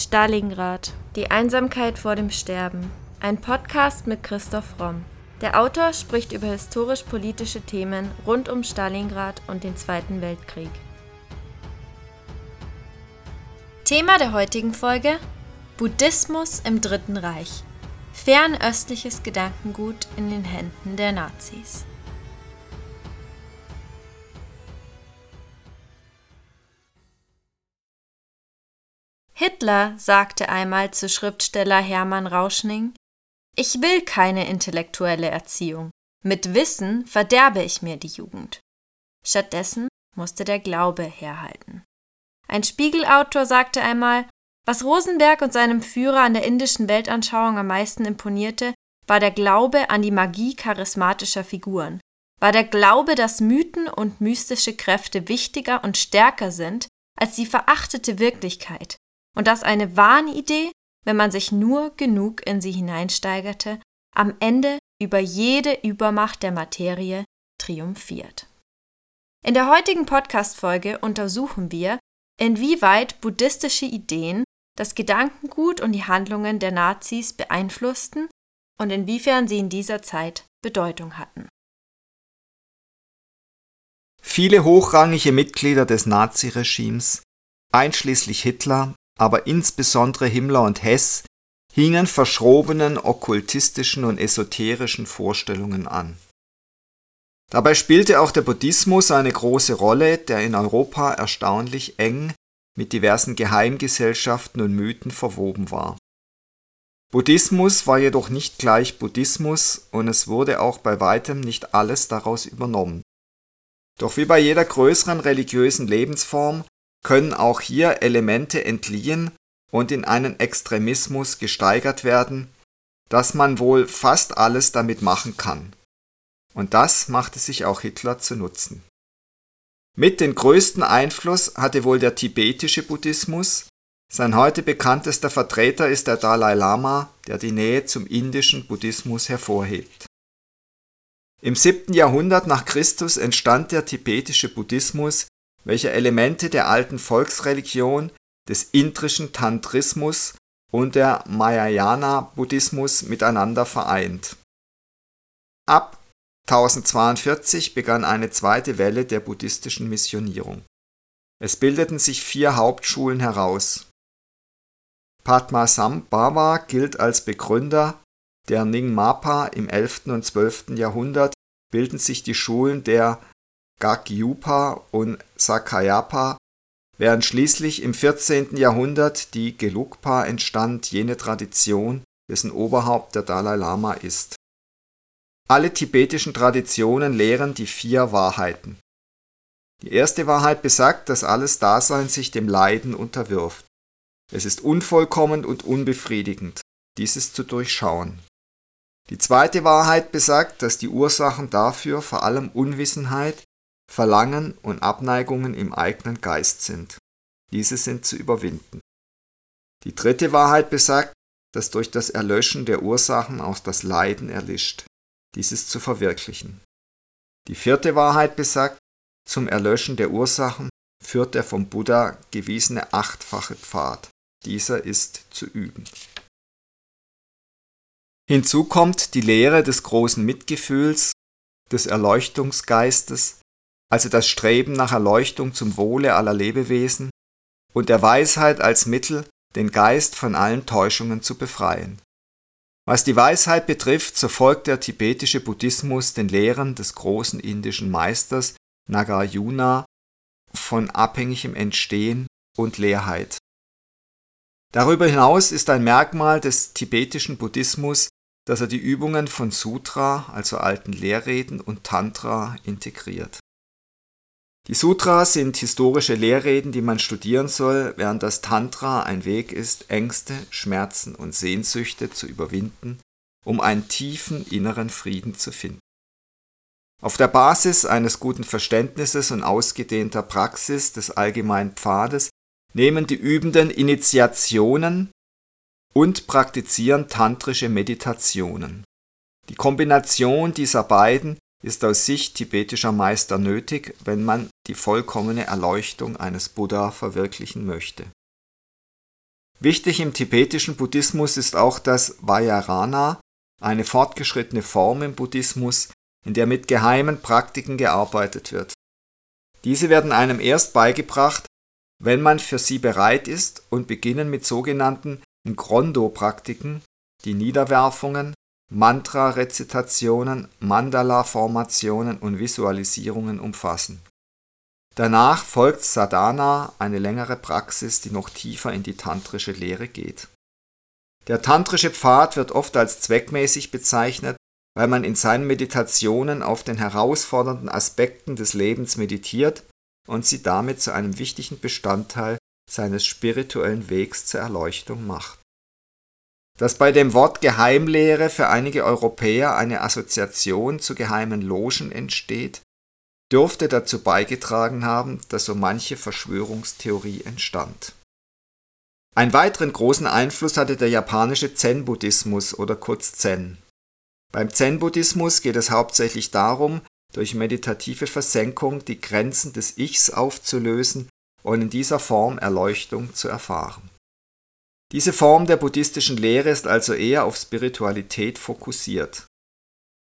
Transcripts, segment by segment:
Stalingrad. Die Einsamkeit vor dem Sterben. Ein Podcast mit Christoph Romm. Der Autor spricht über historisch-politische Themen rund um Stalingrad und den Zweiten Weltkrieg. Thema der heutigen Folge: Buddhismus im Dritten Reich. Fernöstliches Gedankengut in den Händen der Nazis. Hitler sagte einmal zu Schriftsteller Hermann Rauschning, ich will keine intellektuelle Erziehung. Mit Wissen verderbe ich mir die Jugend. Stattdessen musste der Glaube herhalten. Ein Spiegelautor sagte einmal, was Rosenberg und seinem Führer an der indischen Weltanschauung am meisten imponierte, war der Glaube an die Magie charismatischer Figuren, war der Glaube, dass Mythen und mystische Kräfte wichtiger und stärker sind als die verachtete Wirklichkeit, und dass eine Wahnidee, wenn man sich nur genug in sie hineinsteigerte, am Ende über jede Übermacht der Materie triumphiert. In der heutigen Podcast-Folge untersuchen wir, inwieweit buddhistische Ideen das Gedankengut und die Handlungen der Nazis beeinflussten und inwiefern sie in dieser Zeit Bedeutung hatten. Viele hochrangige Mitglieder des Naziregimes, einschließlich Hitler, aber insbesondere Himmler und Hess hingen verschrobenen okkultistischen und esoterischen Vorstellungen an. Dabei spielte auch der Buddhismus eine große Rolle, der in Europa erstaunlich eng mit diversen Geheimgesellschaften und Mythen verwoben war. Buddhismus war jedoch nicht gleich Buddhismus und es wurde auch bei weitem nicht alles daraus übernommen. Doch wie bei jeder größeren religiösen Lebensform können auch hier Elemente entliehen und in einen Extremismus gesteigert werden, dass man wohl fast alles damit machen kann. Und das machte sich auch Hitler zu Nutzen. Mit den größten Einfluss hatte wohl der tibetische Buddhismus, sein heute bekanntester Vertreter ist der Dalai Lama, der die Nähe zum indischen Buddhismus hervorhebt. Im 7. Jahrhundert nach Christus entstand der tibetische Buddhismus welcher Elemente der alten Volksreligion, des indischen Tantrismus und der Mahayana-Buddhismus miteinander vereint. Ab 1042 begann eine zweite Welle der buddhistischen Missionierung. Es bildeten sich vier Hauptschulen heraus. Padmasambhava gilt als Begründer der Nyingmapa im 11. und 12. Jahrhundert bilden sich die Schulen der Gagyupa und Sakayapa, während schließlich im 14. Jahrhundert die Gelugpa entstand, jene Tradition, dessen Oberhaupt der Dalai Lama ist. Alle tibetischen Traditionen lehren die vier Wahrheiten. Die erste Wahrheit besagt, dass alles Dasein sich dem Leiden unterwirft. Es ist unvollkommen und unbefriedigend, dieses zu durchschauen. Die zweite Wahrheit besagt, dass die Ursachen dafür vor allem Unwissenheit, Verlangen und Abneigungen im eigenen Geist sind. Diese sind zu überwinden. Die dritte Wahrheit besagt, dass durch das Erlöschen der Ursachen auch das Leiden erlischt. Dieses zu verwirklichen. Die vierte Wahrheit besagt, zum Erlöschen der Ursachen führt der vom Buddha gewiesene achtfache Pfad. Dieser ist zu üben. Hinzu kommt die Lehre des großen Mitgefühls, des Erleuchtungsgeistes, also das Streben nach Erleuchtung zum Wohle aller Lebewesen und der Weisheit als Mittel, den Geist von allen Täuschungen zu befreien. Was die Weisheit betrifft, so folgt der tibetische Buddhismus den Lehren des großen indischen Meisters Nagarjuna von abhängigem Entstehen und Leerheit. Darüber hinaus ist ein Merkmal des tibetischen Buddhismus, dass er die Übungen von Sutra, also alten Lehrreden, und Tantra integriert. Die Sutras sind historische Lehrreden, die man studieren soll, während das Tantra ein Weg ist, Ängste, Schmerzen und Sehnsüchte zu überwinden, um einen tiefen inneren Frieden zu finden. Auf der Basis eines guten Verständnisses und ausgedehnter Praxis des allgemeinen Pfades nehmen die Übenden Initiationen und praktizieren tantrische Meditationen. Die Kombination dieser beiden ist aus Sicht tibetischer Meister nötig, wenn man die vollkommene Erleuchtung eines Buddha verwirklichen möchte. Wichtig im tibetischen Buddhismus ist auch das Vajrayana, eine fortgeschrittene Form im Buddhismus, in der mit geheimen Praktiken gearbeitet wird. Diese werden einem erst beigebracht, wenn man für sie bereit ist und beginnen mit sogenannten Grondo-Praktiken, die Niederwerfungen, Mantra-Rezitationen, Mandala-Formationen und Visualisierungen umfassen. Danach folgt Sadhana, eine längere Praxis, die noch tiefer in die tantrische Lehre geht. Der tantrische Pfad wird oft als zweckmäßig bezeichnet, weil man in seinen Meditationen auf den herausfordernden Aspekten des Lebens meditiert und sie damit zu einem wichtigen Bestandteil seines spirituellen Wegs zur Erleuchtung macht. Dass bei dem Wort Geheimlehre für einige Europäer eine Assoziation zu geheimen Logen entsteht, dürfte dazu beigetragen haben, dass so manche Verschwörungstheorie entstand. Einen weiteren großen Einfluss hatte der japanische Zen-Buddhismus oder kurz Zen. Beim Zen-Buddhismus geht es hauptsächlich darum, durch meditative Versenkung die Grenzen des Ichs aufzulösen und in dieser Form Erleuchtung zu erfahren. Diese Form der buddhistischen Lehre ist also eher auf Spiritualität fokussiert.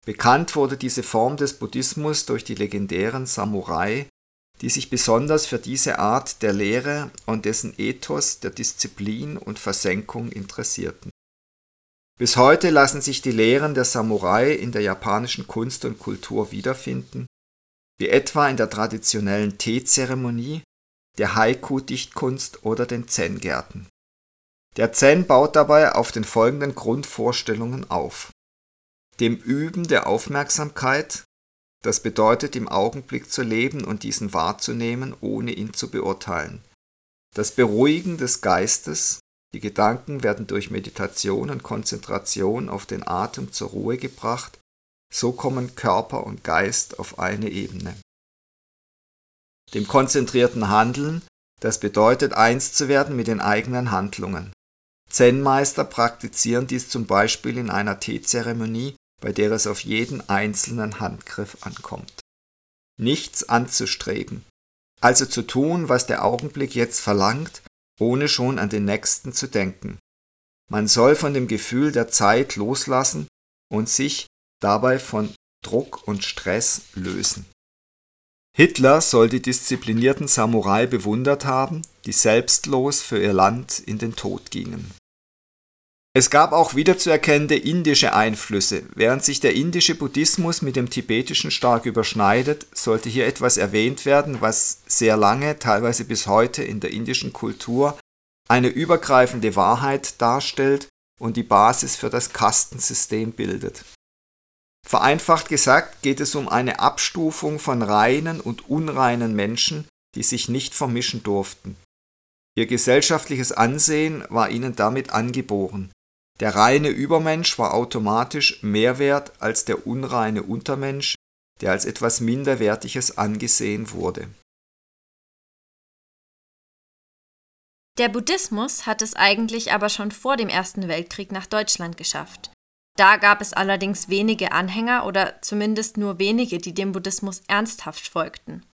Bekannt wurde diese Form des Buddhismus durch die legendären Samurai, die sich besonders für diese Art der Lehre und dessen Ethos der Disziplin und Versenkung interessierten. Bis heute lassen sich die Lehren der Samurai in der japanischen Kunst und Kultur wiederfinden, wie etwa in der traditionellen Teezeremonie, der Haiku-Dichtkunst oder den Zen-Gärten. Der Zen baut dabei auf den folgenden Grundvorstellungen auf. Dem Üben der Aufmerksamkeit, das bedeutet im Augenblick zu leben und diesen wahrzunehmen, ohne ihn zu beurteilen. Das Beruhigen des Geistes, die Gedanken werden durch Meditation und Konzentration auf den Atem zur Ruhe gebracht, so kommen Körper und Geist auf eine Ebene. Dem konzentrierten Handeln, das bedeutet eins zu werden mit den eigenen Handlungen. Zen-Meister praktizieren dies zum Beispiel in einer Teezeremonie, bei der es auf jeden einzelnen Handgriff ankommt. Nichts anzustreben, also zu tun, was der Augenblick jetzt verlangt ohne schon an den nächsten zu denken. Man soll von dem Gefühl der Zeit loslassen und sich dabei von Druck und Stress lösen. Hitler soll die disziplinierten Samurai bewundert haben, die selbstlos für ihr Land in den Tod gingen. Es gab auch wiederzuerkennende indische Einflüsse. Während sich der indische Buddhismus mit dem tibetischen stark überschneidet, sollte hier etwas erwähnt werden, was sehr lange, teilweise bis heute in der indischen Kultur eine übergreifende Wahrheit darstellt und die Basis für das Kastensystem bildet. Vereinfacht gesagt geht es um eine Abstufung von reinen und unreinen Menschen, die sich nicht vermischen durften. Ihr gesellschaftliches Ansehen war ihnen damit angeboren. Der reine Übermensch war automatisch mehr wert als der unreine Untermensch, der als etwas Minderwertiges angesehen wurde. Der Buddhismus hat es eigentlich aber schon vor dem Ersten Weltkrieg nach Deutschland geschafft. Da gab es allerdings wenige Anhänger oder zumindest nur wenige, die dem Buddhismus ernsthaft folgten.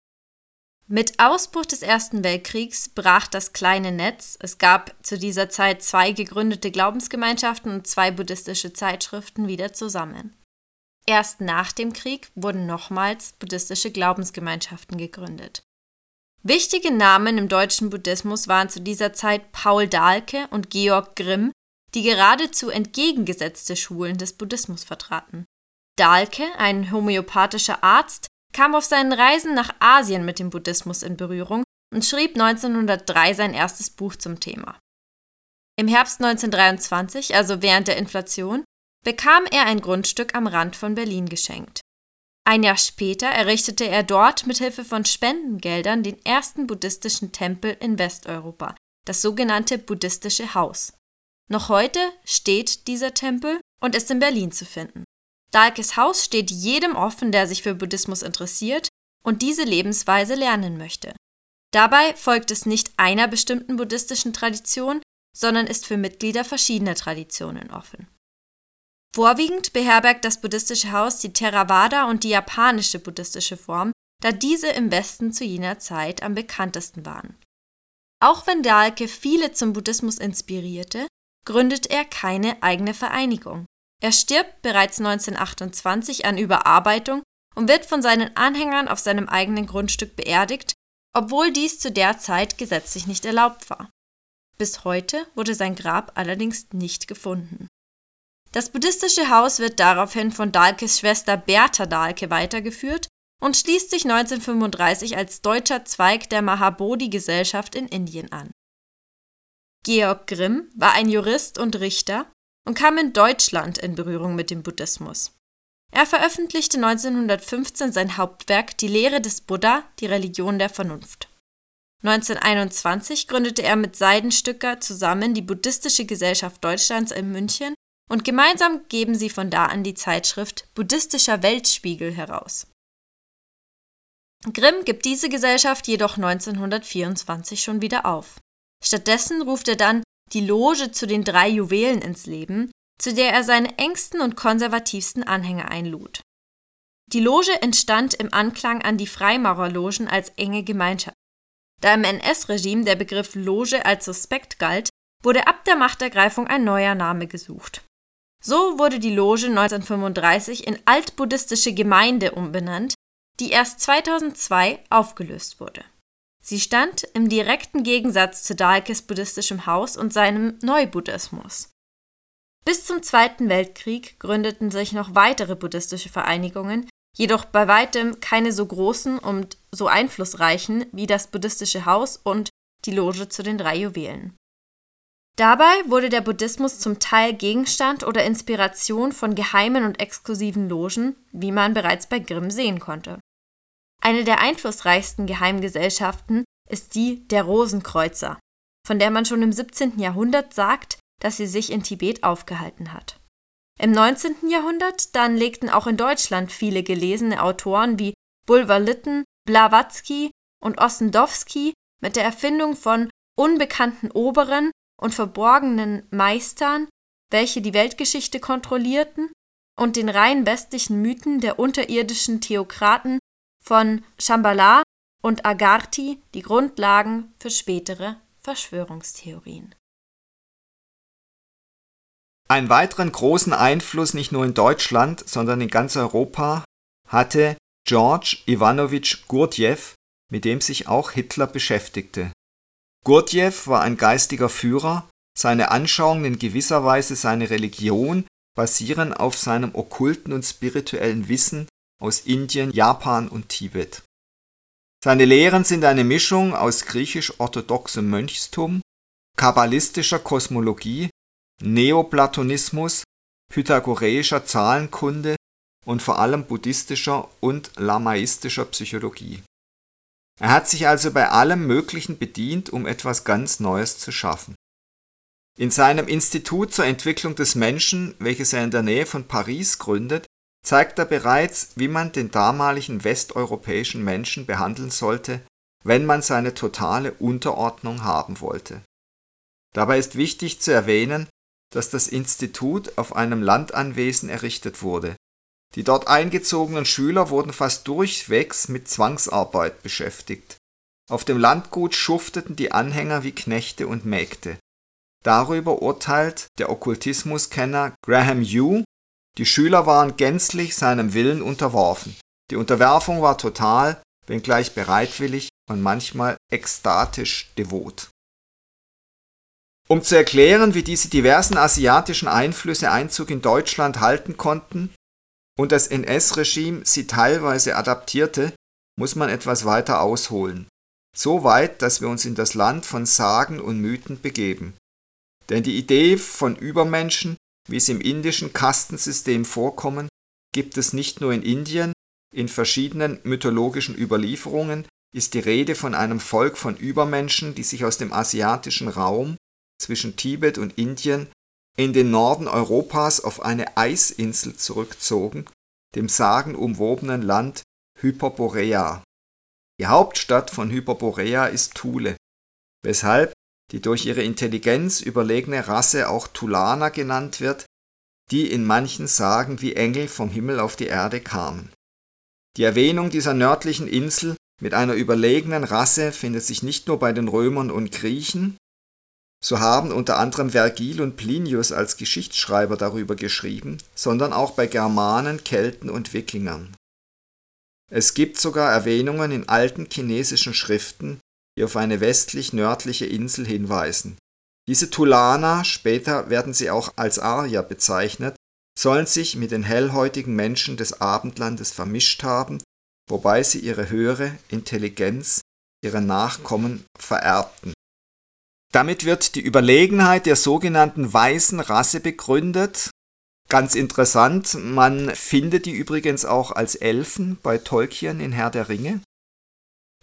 Mit Ausbruch des Ersten Weltkriegs brach das kleine Netz. Es gab zu dieser Zeit zwei gegründete Glaubensgemeinschaften und zwei buddhistische Zeitschriften wieder zusammen. Erst nach dem Krieg wurden nochmals buddhistische Glaubensgemeinschaften gegründet. Wichtige Namen im deutschen Buddhismus waren zu dieser Zeit Paul Dahlke und Georg Grimm, die geradezu entgegengesetzte Schulen des Buddhismus vertraten. Dahlke, ein homöopathischer Arzt, kam auf seinen Reisen nach Asien mit dem Buddhismus in Berührung und schrieb 1903 sein erstes Buch zum Thema. Im Herbst 1923, also während der Inflation, bekam er ein Grundstück am Rand von Berlin geschenkt. Ein Jahr später errichtete er dort mit Hilfe von Spendengeldern den ersten buddhistischen Tempel in Westeuropa, das sogenannte Buddhistische Haus. Noch heute steht dieser Tempel und ist in Berlin zu finden. Dahlkes Haus steht jedem offen, der sich für Buddhismus interessiert und diese Lebensweise lernen möchte. Dabei folgt es nicht einer bestimmten buddhistischen Tradition, sondern ist für Mitglieder verschiedener Traditionen offen. Vorwiegend beherbergt das buddhistische Haus die Theravada und die japanische buddhistische Form, da diese im Westen zu jener Zeit am bekanntesten waren. Auch wenn Dahlke viele zum Buddhismus inspirierte, gründet er keine eigene Vereinigung. Er stirbt bereits 1928 an Überarbeitung und wird von seinen Anhängern auf seinem eigenen Grundstück beerdigt, obwohl dies zu der Zeit gesetzlich nicht erlaubt war. Bis heute wurde sein Grab allerdings nicht gefunden. Das buddhistische Haus wird daraufhin von Dahlkes Schwester Bertha Dahlke weitergeführt und schließt sich 1935 als deutscher Zweig der Mahabodhi-Gesellschaft in Indien an. Georg Grimm war ein Jurist und Richter und kam in Deutschland in Berührung mit dem Buddhismus. Er veröffentlichte 1915 sein Hauptwerk Die Lehre des Buddha, die Religion der Vernunft. 1921 gründete er mit Seidenstücker zusammen die Buddhistische Gesellschaft Deutschlands in München und gemeinsam geben sie von da an die Zeitschrift Buddhistischer Weltspiegel heraus. Grimm gibt diese Gesellschaft jedoch 1924 schon wieder auf. Stattdessen ruft er dann die Loge zu den drei Juwelen ins Leben, zu der er seine engsten und konservativsten Anhänger einlud. Die Loge entstand im Anklang an die Freimaurerlogen als enge Gemeinschaft. Da im NS-Regime der Begriff Loge als suspekt galt, wurde ab der Machtergreifung ein neuer Name gesucht. So wurde die Loge 1935 in Altbuddhistische Gemeinde umbenannt, die erst 2002 aufgelöst wurde. Sie stand im direkten Gegensatz zu Dahlkes buddhistischem Haus und seinem Neubuddhismus. Bis zum Zweiten Weltkrieg gründeten sich noch weitere buddhistische Vereinigungen, jedoch bei weitem keine so großen und so einflussreichen wie das Buddhistische Haus und die Loge zu den drei Juwelen. Dabei wurde der Buddhismus zum Teil Gegenstand oder Inspiration von geheimen und exklusiven Logen, wie man bereits bei Grimm sehen konnte. Eine der einflussreichsten Geheimgesellschaften ist die der Rosenkreuzer, von der man schon im 17. Jahrhundert sagt, dass sie sich in Tibet aufgehalten hat. Im 19. Jahrhundert dann legten auch in Deutschland viele gelesene Autoren wie Bulwer-Lytton, Blavatsky und Ossendowski mit der Erfindung von unbekannten Oberen und verborgenen Meistern, welche die Weltgeschichte kontrollierten, und den rein westlichen Mythen der unterirdischen Theokraten von Shambhala und Agarthi die Grundlagen für spätere Verschwörungstheorien. Einen weiteren großen Einfluss nicht nur in Deutschland, sondern in ganz Europa hatte George Ivanovich Gurdjieff, mit dem sich auch Hitler beschäftigte. Gurdjieff war ein geistiger Führer, seine Anschauungen in gewisser Weise seine Religion basieren auf seinem okkulten und spirituellen Wissen aus Indien, Japan und Tibet. Seine Lehren sind eine Mischung aus griechisch-orthodoxem Mönchstum, kabbalistischer Kosmologie, Neoplatonismus, pythagoreischer Zahlenkunde und vor allem buddhistischer und lamaistischer Psychologie. Er hat sich also bei allem Möglichen bedient, um etwas ganz Neues zu schaffen. In seinem Institut zur Entwicklung des Menschen, welches er in der Nähe von Paris gründet, zeigt er bereits, wie man den damaligen westeuropäischen Menschen behandeln sollte, wenn man seine totale Unterordnung haben wollte. Dabei ist wichtig zu erwähnen, dass das Institut auf einem Landanwesen errichtet wurde. Die dort eingezogenen Schüler wurden fast durchwegs mit Zwangsarbeit beschäftigt. Auf dem Landgut schufteten die Anhänger wie Knechte und Mägde. Darüber urteilt der Okkultismuskenner Graham Hugh, die Schüler waren gänzlich seinem Willen unterworfen. Die Unterwerfung war total, wenngleich bereitwillig und manchmal ekstatisch devot. Um zu erklären, wie diese diversen asiatischen Einflüsse Einzug in Deutschland halten konnten und das NS-Regime sie teilweise adaptierte, muss man etwas weiter ausholen. So weit, dass wir uns in das Land von Sagen und Mythen begeben. Denn die Idee von Übermenschen, wie sie im indischen Kastensystem vorkommen, gibt es nicht nur in Indien, in verschiedenen mythologischen Überlieferungen ist die Rede von einem Volk von Übermenschen, die sich aus dem asiatischen Raum zwischen Tibet und Indien in den Norden Europas auf eine Eisinsel zurückzogen, dem sagenumwobenen Land Hyperborea. Die Hauptstadt von Hyperborea ist Thule, weshalb die durch ihre Intelligenz überlegene Rasse auch Tulana genannt wird, die in manchen Sagen wie Engel vom Himmel auf die Erde kamen. Die Erwähnung dieser nördlichen Insel mit einer überlegenen Rasse findet sich nicht nur bei den Römern und Griechen, so haben unter anderem Vergil und Plinius als Geschichtsschreiber darüber geschrieben, sondern auch bei Germanen, Kelten und Wikingern. Es gibt sogar Erwähnungen in alten chinesischen Schriften, die auf eine westlich-nördliche Insel hinweisen. Diese Tulana, später werden sie auch als Arya bezeichnet, sollen sich mit den hellhäutigen Menschen des Abendlandes vermischt haben, wobei sie ihre höhere Intelligenz ihren Nachkommen vererbten. Damit wird die Überlegenheit der sogenannten weißen Rasse begründet. Ganz interessant, man findet die übrigens auch als Elfen bei Tolkien in Herr der Ringe.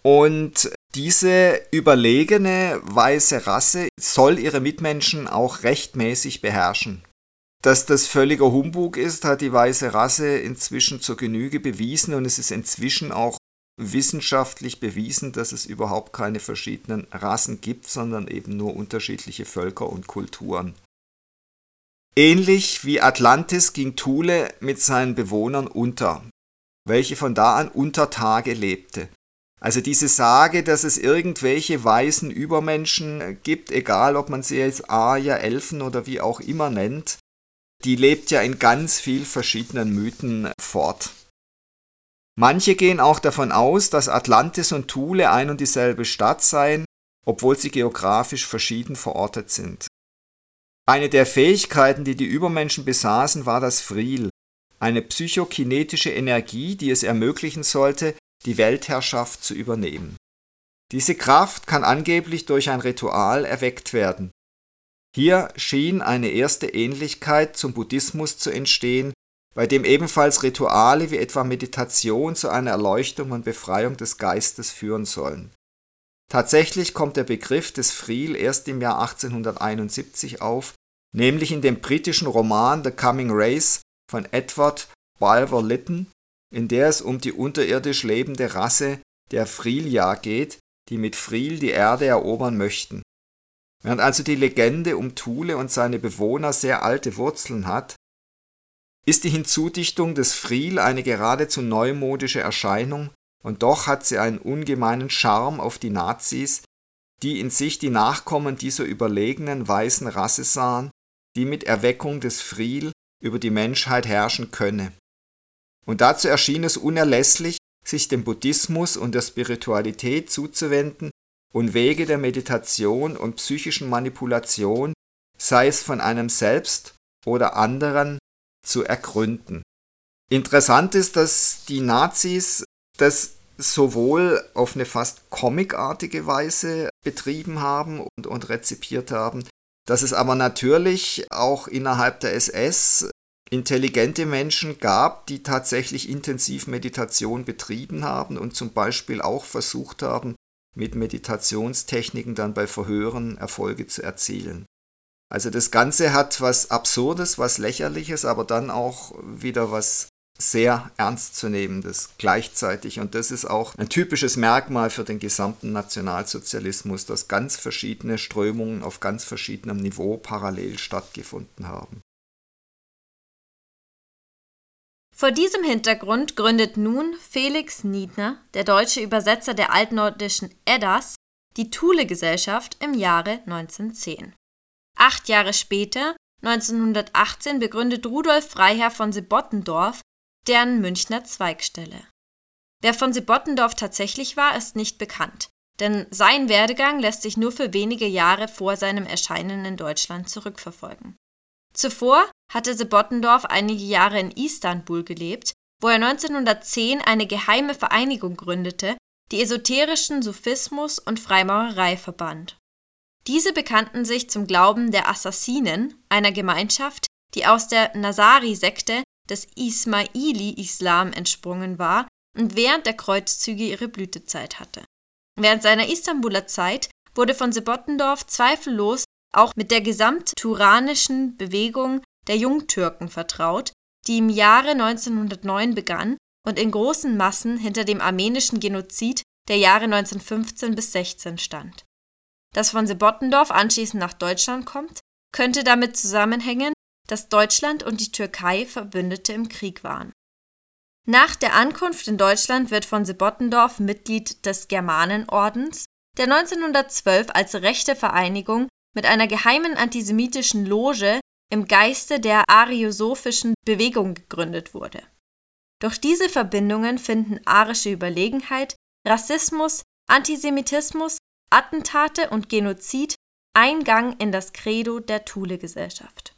Und diese überlegene weiße Rasse soll ihre Mitmenschen auch rechtmäßig beherrschen. Dass das völliger Humbug ist, hat die weiße Rasse inzwischen zur Genüge bewiesen und es ist inzwischen auch wissenschaftlich bewiesen, dass es überhaupt keine verschiedenen Rassen gibt, sondern eben nur unterschiedliche Völker und Kulturen. Ähnlich wie Atlantis ging Thule mit seinen Bewohnern unter, welche von da an unter Tage lebte. Also diese Sage, dass es irgendwelche weißen Übermenschen gibt, egal ob man sie jetzt Aya, Elfen oder wie auch immer nennt, die lebt ja in ganz viel verschiedenen Mythen fort. Manche gehen auch davon aus, dass Atlantis und Thule ein und dieselbe Stadt seien, obwohl sie geografisch verschieden verortet sind. Eine der Fähigkeiten, die die Übermenschen besaßen, war das Fril, eine psychokinetische Energie, die es ermöglichen sollte, die Weltherrschaft zu übernehmen. Diese Kraft kann angeblich durch ein Ritual erweckt werden. Hier schien eine erste Ähnlichkeit zum Buddhismus zu entstehen, bei dem ebenfalls Rituale wie etwa Meditation zu einer Erleuchtung und Befreiung des Geistes führen sollen. Tatsächlich kommt der Begriff des Friel erst im Jahr 1871 auf, nämlich in dem britischen Roman The Coming Race von Edward Bulwer Lytton, in der es um die unterirdisch lebende Rasse der Frilia geht, die mit Friel die Erde erobern möchten. Während also die Legende um Thule und seine Bewohner sehr alte Wurzeln hat, ist die Hinzudichtung des Friel eine geradezu neumodische Erscheinung, und doch hat sie einen ungemeinen Charme auf die Nazis, die in sich die Nachkommen dieser überlegenen weißen Rasse sahen, die mit Erweckung des Friel über die Menschheit herrschen könne. Und dazu erschien es unerlässlich, sich dem Buddhismus und der Spiritualität zuzuwenden und Wege der Meditation und psychischen Manipulation, sei es von einem selbst oder anderen, zu ergründen. Interessant ist, dass die Nazis das sowohl auf eine fast comicartige Weise betrieben haben und, und rezipiert haben, dass es aber natürlich auch innerhalb der SS intelligente Menschen gab, die tatsächlich intensiv Meditation betrieben haben und zum Beispiel auch versucht haben, mit Meditationstechniken dann bei Verhören Erfolge zu erzielen. Also das Ganze hat was Absurdes, was Lächerliches, aber dann auch wieder was sehr ernstzunehmendes gleichzeitig. Und das ist auch ein typisches Merkmal für den gesamten Nationalsozialismus, dass ganz verschiedene Strömungen auf ganz verschiedenem Niveau parallel stattgefunden haben. Vor diesem Hintergrund gründet nun Felix Niedner, der deutsche Übersetzer der altnordischen Eddas, die Thule-Gesellschaft im Jahre 1910. Acht Jahre später, 1918, begründet Rudolf Freiherr von Sebottendorf deren Münchner Zweigstelle. Wer von Sebottendorf tatsächlich war, ist nicht bekannt, denn sein Werdegang lässt sich nur für wenige Jahre vor seinem Erscheinen in Deutschland zurückverfolgen. Zuvor hatte Sebottendorf einige Jahre in Istanbul gelebt, wo er 1910 eine geheime Vereinigung gründete, die esoterischen Sufismus und Freimaurerei verband. Diese bekannten sich zum Glauben der Assassinen, einer Gemeinschaft, die aus der Nasari-Sekte des Ismaili-Islam entsprungen war und während der Kreuzzüge ihre Blütezeit hatte. Während seiner Istanbuler Zeit wurde von Sebottendorf zweifellos auch mit der gesamtturanischen Bewegung der Jungtürken vertraut, die im Jahre 1909 begann und in großen Massen hinter dem armenischen Genozid der Jahre 1915 bis 16 stand. Dass von Sebottendorf anschließend nach Deutschland kommt, könnte damit zusammenhängen, dass Deutschland und die Türkei Verbündete im Krieg waren. Nach der Ankunft in Deutschland wird von Sebottendorf Mitglied des Germanenordens, der 1912 als rechte Vereinigung mit einer geheimen antisemitischen Loge im Geiste der ariosophischen Bewegung gegründet wurde. Durch diese Verbindungen finden arische Überlegenheit, Rassismus, Antisemitismus, Attentate und Genozid Eingang in das Credo der Thule-Gesellschaft.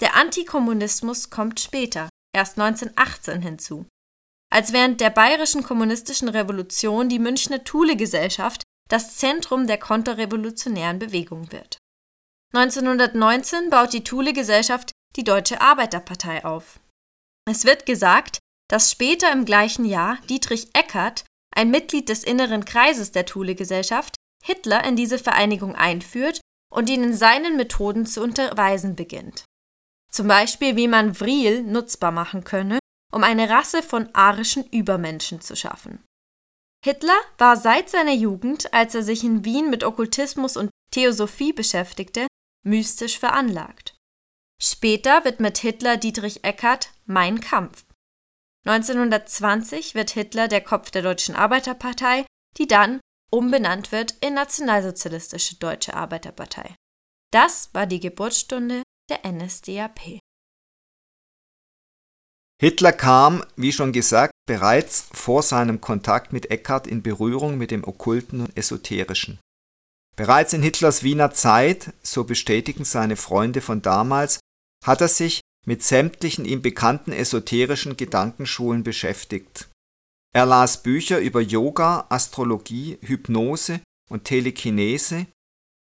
Der Antikommunismus kommt später, erst 1918 hinzu als während der bayerischen kommunistischen Revolution die Münchner Thule-Gesellschaft das Zentrum der konterrevolutionären Bewegung wird. 1919 baut die Thule-Gesellschaft die Deutsche Arbeiterpartei auf. Es wird gesagt, dass später im gleichen Jahr Dietrich Eckart, ein Mitglied des inneren Kreises der Thule-Gesellschaft, Hitler in diese Vereinigung einführt und ihn in seinen Methoden zu unterweisen beginnt. Zum Beispiel, wie man Vril nutzbar machen könne um eine Rasse von arischen Übermenschen zu schaffen. Hitler war seit seiner Jugend, als er sich in Wien mit Okkultismus und Theosophie beschäftigte, mystisch veranlagt. Später widmet Hitler Dietrich Eckart Mein Kampf. 1920 wird Hitler der Kopf der Deutschen Arbeiterpartei, die dann umbenannt wird in Nationalsozialistische Deutsche Arbeiterpartei. Das war die Geburtsstunde der NSDAP. Hitler kam, wie schon gesagt, bereits vor seinem Kontakt mit Eckhart in Berührung mit dem Okkulten und Esoterischen. Bereits in Hitlers Wiener Zeit, so bestätigen seine Freunde von damals, hat er sich mit sämtlichen ihm bekannten esoterischen Gedankenschulen beschäftigt. Er las Bücher über Yoga, Astrologie, Hypnose und Telekinese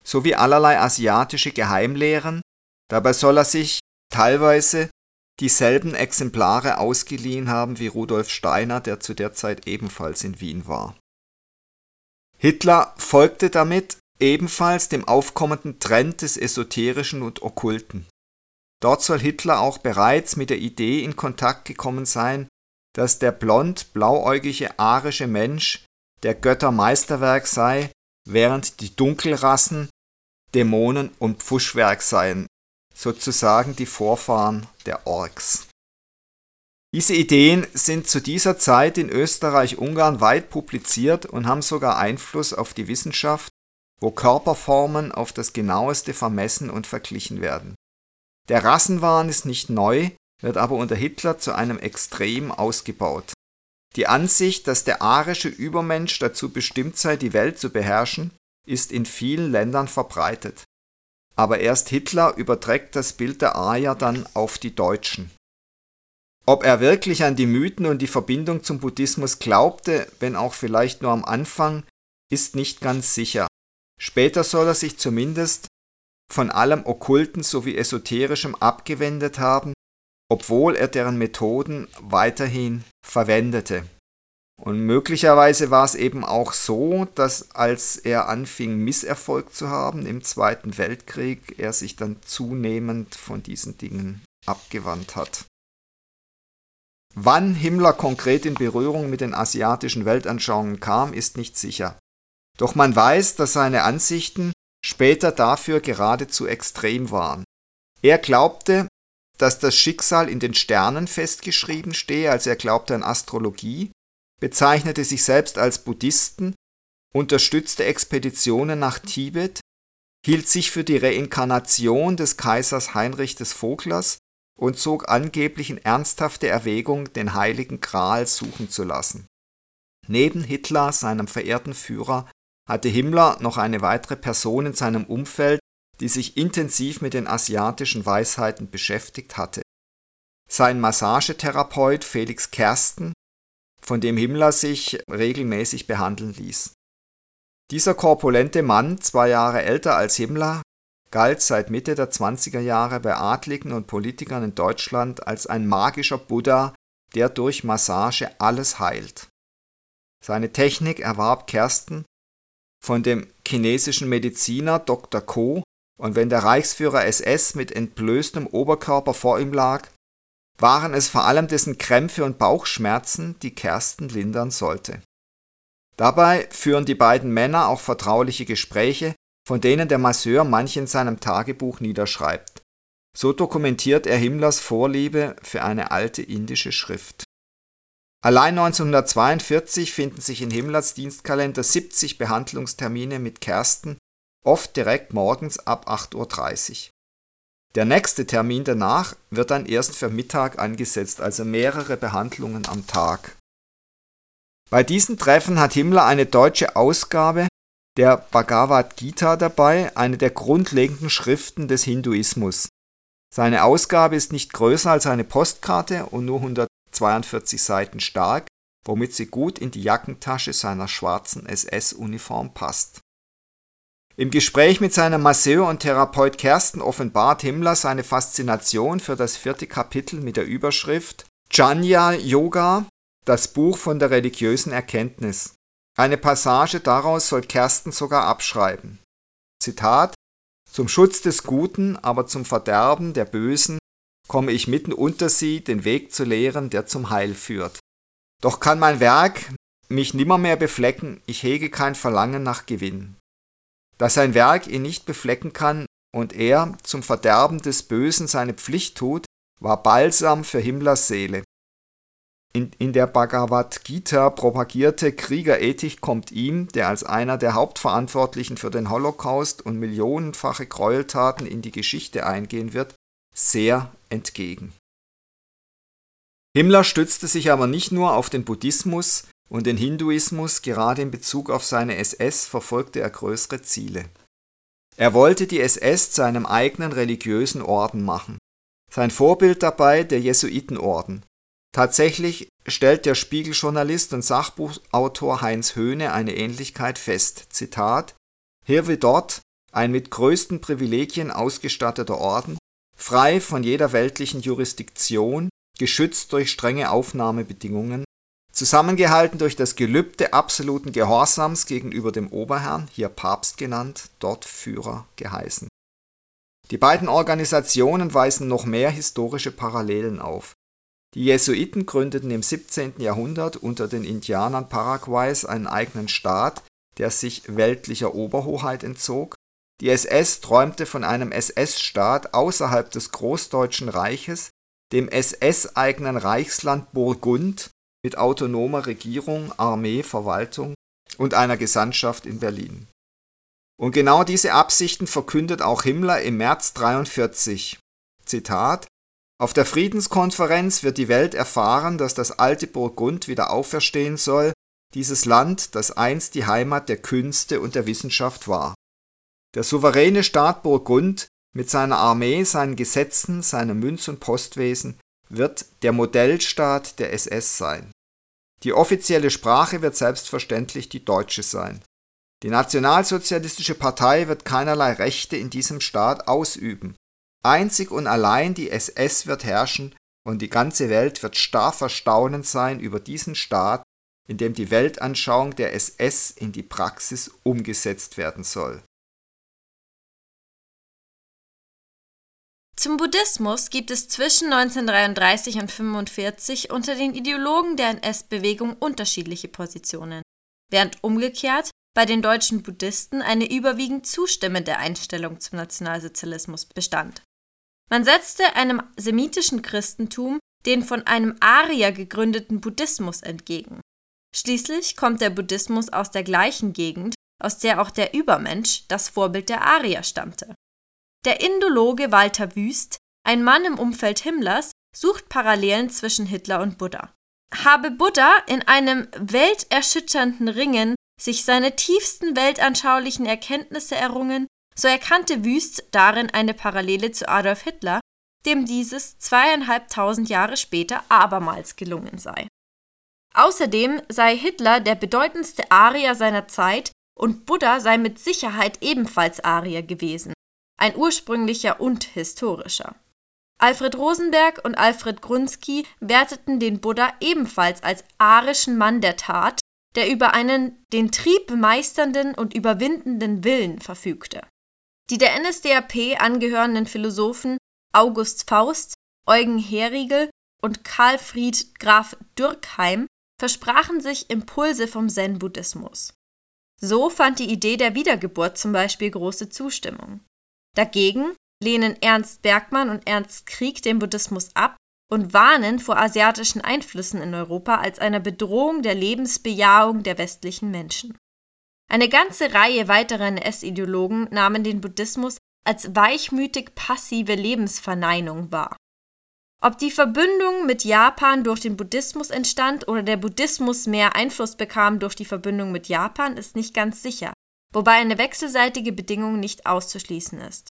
sowie allerlei asiatische Geheimlehren, dabei soll er sich teilweise dieselben Exemplare ausgeliehen haben wie Rudolf Steiner, der zu der Zeit ebenfalls in Wien war. Hitler folgte damit ebenfalls dem aufkommenden Trend des Esoterischen und Okkulten. Dort soll Hitler auch bereits mit der Idee in Kontakt gekommen sein, dass der blond-blauäugige arische Mensch der Götter Meisterwerk sei, während die Dunkelrassen Dämonen und Pfuschwerk seien, sozusagen die Vorfahren der Orks. Diese Ideen sind zu dieser Zeit in Österreich-Ungarn weit publiziert und haben sogar Einfluss auf die Wissenschaft, wo Körperformen auf das genaueste vermessen und verglichen werden. Der Rassenwahn ist nicht neu, wird aber unter Hitler zu einem Extrem ausgebaut. Die Ansicht, dass der arische Übermensch dazu bestimmt sei, die Welt zu beherrschen, ist in vielen Ländern verbreitet aber erst Hitler überträgt das Bild der Arier dann auf die Deutschen. Ob er wirklich an die Mythen und die Verbindung zum Buddhismus glaubte, wenn auch vielleicht nur am Anfang, ist nicht ganz sicher. Später soll er sich zumindest von allem Okkulten sowie Esoterischem abgewendet haben, obwohl er deren Methoden weiterhin verwendete. Und möglicherweise war es eben auch so, dass als er anfing, Misserfolg zu haben im Zweiten Weltkrieg, er sich dann zunehmend von diesen Dingen abgewandt hat. Wann Himmler konkret in Berührung mit den asiatischen Weltanschauungen kam, ist nicht sicher. Doch man weiß, dass seine Ansichten später dafür geradezu extrem waren. Er glaubte, dass das Schicksal in den Sternen festgeschrieben stehe, also er glaubte an Astrologie bezeichnete sich selbst als Buddhisten, unterstützte Expeditionen nach Tibet, hielt sich für die Reinkarnation des Kaisers Heinrich des Voglers und zog angeblich in ernsthafte Erwägung, den heiligen Gral suchen zu lassen. Neben Hitler, seinem verehrten Führer, hatte Himmler noch eine weitere Person in seinem Umfeld, die sich intensiv mit den asiatischen Weisheiten beschäftigt hatte. Sein Massagetherapeut Felix Kersten von dem Himmler sich regelmäßig behandeln ließ. Dieser korpulente Mann, zwei Jahre älter als Himmler, galt seit Mitte der 20er Jahre bei Adligen und Politikern in Deutschland als ein magischer Buddha, der durch Massage alles heilt. Seine Technik erwarb Kersten von dem chinesischen Mediziner Dr. Ko, und wenn der Reichsführer SS mit entblößtem Oberkörper vor ihm lag, waren es vor allem dessen Krämpfe und Bauchschmerzen, die Kersten lindern sollte. Dabei führen die beiden Männer auch vertrauliche Gespräche, von denen der Masseur manche in seinem Tagebuch niederschreibt. So dokumentiert er Himmlers Vorliebe für eine alte indische Schrift Allein 1942 finden sich in Himmlers Dienstkalender 70 Behandlungstermine mit Kersten, oft direkt morgens ab 8.30 Uhr. Der nächste Termin danach wird dann erst für Mittag angesetzt, also mehrere Behandlungen am Tag. Bei diesen Treffen hat Himmler eine deutsche Ausgabe der Bhagavad Gita dabei, eine der grundlegenden Schriften des Hinduismus. Seine Ausgabe ist nicht größer als eine Postkarte und nur 142 Seiten stark, womit sie gut in die Jackentasche seiner schwarzen SS-Uniform passt. Im Gespräch mit seinem Masseur und Therapeut Kersten offenbart Himmler seine Faszination für das vierte Kapitel mit der Überschrift Jnana Yoga, das Buch von der religiösen Erkenntnis. Eine Passage daraus soll Kersten sogar abschreiben. Zitat Zum Schutz des Guten, aber zum Verderben der Bösen komme ich mitten unter sie, den Weg zu lehren, der zum Heil führt. Doch kann mein Werk mich nimmermehr beflecken, ich hege kein Verlangen nach Gewinn. Dass sein Werk ihn nicht beflecken kann und er zum Verderben des Bösen seine Pflicht tut, war Balsam für Himmlers Seele. In, in der Bhagavad Gita propagierte Kriegerethik kommt ihm, der als einer der Hauptverantwortlichen für den Holocaust und millionenfache Gräueltaten in die Geschichte eingehen wird, sehr entgegen. Himmler stützte sich aber nicht nur auf den Buddhismus und den Hinduismus, gerade in Bezug auf seine SS verfolgte er größere Ziele. Er wollte die SS zu einem eigenen religiösen Orden machen. Sein Vorbild dabei der Jesuitenorden, Tatsächlich stellt der Spiegeljournalist und Sachbuchautor Heinz Höhne eine Ähnlichkeit fest. Zitat: Hier wie dort ein mit größten Privilegien ausgestatteter Orden, frei von jeder weltlichen Jurisdiktion, geschützt durch strenge Aufnahmebedingungen, zusammengehalten durch das Gelübde absoluten Gehorsams gegenüber dem Oberherrn, hier Papst genannt, dort Führer geheißen. Die beiden Organisationen weisen noch mehr historische Parallelen auf die Jesuiten gründeten im 17. Jahrhundert unter den Indianern Paraguays einen eigenen Staat, der sich weltlicher Oberhoheit entzog, die SS träumte von einem SS-Staat außerhalb des Großdeutschen Reiches, dem SS-eigenen Reichsland Burgund mit autonomer Regierung, Armee, Verwaltung und einer Gesandtschaft in Berlin. Und genau diese Absichten verkündet auch Himmler im März 43. Zitat auf der Friedenskonferenz wird die Welt erfahren, dass das alte Burgund wieder auferstehen soll, dieses Land, das einst die Heimat der Künste und der Wissenschaft war. Der souveräne Staat Burgund mit seiner Armee, seinen Gesetzen, seinem Münz- und Postwesen wird der Modellstaat der SS sein. Die offizielle Sprache wird selbstverständlich die deutsche sein. Die Nationalsozialistische Partei wird keinerlei Rechte in diesem Staat ausüben. Einzig und allein die SS wird herrschen und die ganze Welt wird starr verstaunend sein über diesen Staat, in dem die Weltanschauung der SS in die Praxis umgesetzt werden soll. Zum Buddhismus gibt es zwischen 1933 und 1945 unter den Ideologen der NS-Bewegung unterschiedliche Positionen, während umgekehrt bei den deutschen Buddhisten eine überwiegend zustimmende Einstellung zum Nationalsozialismus bestand. Man setzte einem semitischen Christentum den von einem Arier gegründeten Buddhismus entgegen. Schließlich kommt der Buddhismus aus der gleichen Gegend, aus der auch der Übermensch, das Vorbild der Arier, stammte. Der Indologe Walter Wüst, ein Mann im Umfeld Himmlers, sucht Parallelen zwischen Hitler und Buddha. Habe Buddha in einem welterschütternden Ringen sich seine tiefsten weltanschaulichen Erkenntnisse errungen, so erkannte Wüst darin eine Parallele zu Adolf Hitler, dem dieses zweieinhalbtausend Jahre später abermals gelungen sei. Außerdem sei Hitler der bedeutendste Arier seiner Zeit und Buddha sei mit Sicherheit ebenfalls Arier gewesen, ein ursprünglicher und historischer. Alfred Rosenberg und Alfred Grunsky werteten den Buddha ebenfalls als arischen Mann der Tat, der über einen den Trieb meisternden und überwindenden Willen verfügte. Die der NSDAP angehörenden Philosophen August Faust, Eugen Herigel und Karl Fried Graf Dürkheim versprachen sich Impulse vom Zen-Buddhismus. So fand die Idee der Wiedergeburt zum Beispiel große Zustimmung. Dagegen lehnen Ernst Bergmann und Ernst Krieg den Buddhismus ab, und warnen vor asiatischen Einflüssen in Europa als einer Bedrohung der Lebensbejahung der westlichen Menschen. Eine ganze Reihe weiterer NS-Ideologen nahmen den Buddhismus als weichmütig passive Lebensverneinung wahr. Ob die Verbündung mit Japan durch den Buddhismus entstand oder der Buddhismus mehr Einfluss bekam durch die Verbündung mit Japan, ist nicht ganz sicher, wobei eine wechselseitige Bedingung nicht auszuschließen ist.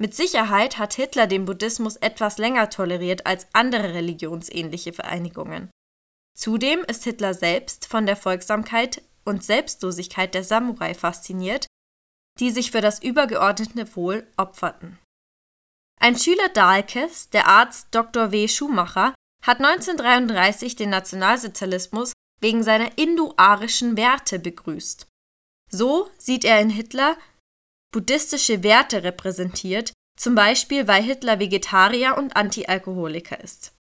Mit Sicherheit hat Hitler den Buddhismus etwas länger toleriert als andere religionsähnliche Vereinigungen. Zudem ist Hitler selbst von der Folgsamkeit und Selbstlosigkeit der Samurai fasziniert, die sich für das übergeordnete Wohl opferten. Ein Schüler Dahlkes, der Arzt Dr. W. Schumacher, hat 1933 den Nationalsozialismus wegen seiner indoarischen Werte begrüßt. So sieht er in Hitler buddhistische Werte repräsentiert, zum Beispiel weil Hitler Vegetarier und Antialkoholiker ist.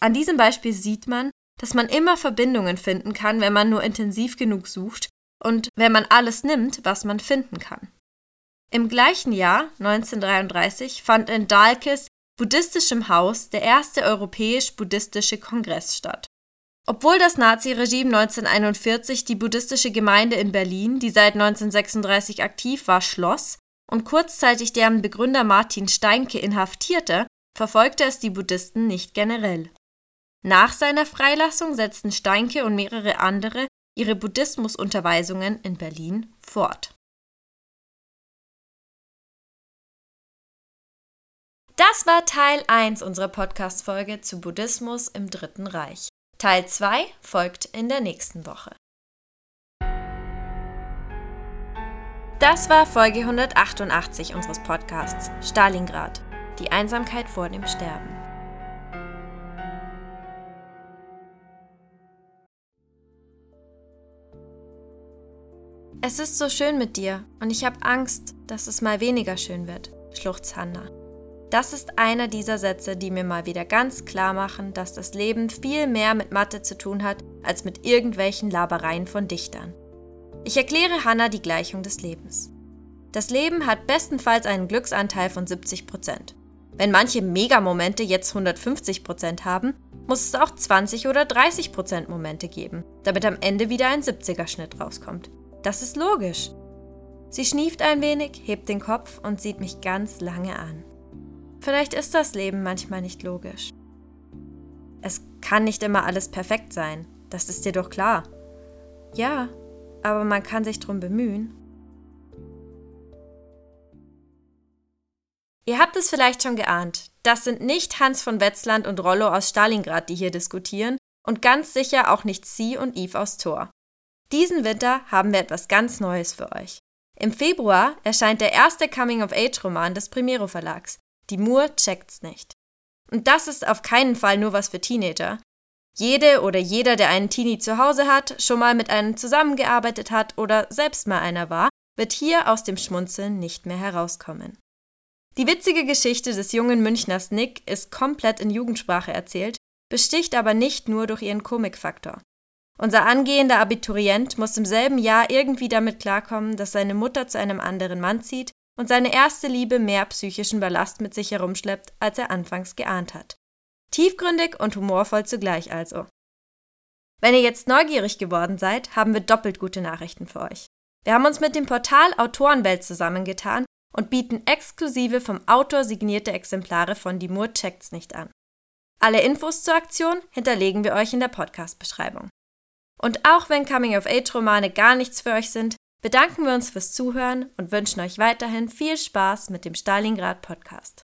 An diesem Beispiel sieht man, dass man immer Verbindungen finden kann, wenn man nur intensiv genug sucht und wenn man alles nimmt, was man finden kann. Im gleichen Jahr, 1933, fand in Dalkes buddhistischem Haus der erste europäisch-buddhistische Kongress statt. Obwohl das Naziregime 1941 die buddhistische Gemeinde in Berlin, die seit 1936 aktiv war, schloss und kurzzeitig deren Begründer Martin Steinke inhaftierte, verfolgte es die Buddhisten nicht generell. Nach seiner Freilassung setzten Steinke und mehrere andere ihre Buddhismusunterweisungen in Berlin fort. Das war Teil 1 unserer Podcast-Folge zu Buddhismus im Dritten Reich. Teil 2 folgt in der nächsten Woche. Das war Folge 188 unseres Podcasts Stalingrad, die Einsamkeit vor dem Sterben. Es ist so schön mit dir und ich habe Angst, dass es mal weniger schön wird, schluchzt Hannah. Das ist einer dieser Sätze, die mir mal wieder ganz klar machen, dass das Leben viel mehr mit Mathe zu tun hat, als mit irgendwelchen Labereien von Dichtern. Ich erkläre Hannah die Gleichung des Lebens. Das Leben hat bestenfalls einen Glücksanteil von 70% Wenn manche Megamomente jetzt 150% haben, muss es auch 20 oder 30% Momente geben, damit am Ende wieder ein 70er-Schnitt rauskommt. Das ist logisch. Sie schnieft ein wenig, hebt den Kopf und sieht mich ganz lange an. Vielleicht ist das Leben manchmal nicht logisch. Es kann nicht immer alles perfekt sein, das ist dir doch klar. Ja, aber man kann sich drum bemühen. Ihr habt es vielleicht schon geahnt, das sind nicht Hans von Wetzland und Rollo aus Stalingrad, die hier diskutieren, und ganz sicher auch nicht Sie und Yves aus Thor. Diesen Winter haben wir etwas ganz Neues für euch. Im Februar erscheint der erste Coming-of-Age-Roman des Primero Verlags, die Mur checkt's nicht. Und das ist auf keinen Fall nur was für Teenager. Jede oder jeder, der einen Teenie zu Hause hat, schon mal mit einem zusammengearbeitet hat oder selbst mal einer war, wird hier aus dem Schmunzeln nicht mehr herauskommen. Die witzige Geschichte des jungen Münchners Nick ist komplett in Jugendsprache erzählt, besticht aber nicht nur durch ihren Komikfaktor. Unser angehender Abiturient muss im selben Jahr irgendwie damit klarkommen, dass seine Mutter zu einem anderen Mann zieht und seine erste Liebe mehr psychischen Ballast mit sich herumschleppt, als er anfangs geahnt hat. Tiefgründig und humorvoll zugleich also. Wenn ihr jetzt neugierig geworden seid, haben wir doppelt gute Nachrichten für euch. Wir haben uns mit dem Portal Autorenwelt zusammengetan und bieten exklusive vom Autor signierte Exemplare von Die Mur checkt's nicht an. Alle Infos zur Aktion hinterlegen wir euch in der Podcast-Beschreibung. Und auch wenn Coming-of-Age-Romane gar nichts für euch sind, bedanken wir uns fürs Zuhören und wünschen euch weiterhin viel Spaß mit dem Stalingrad Podcast.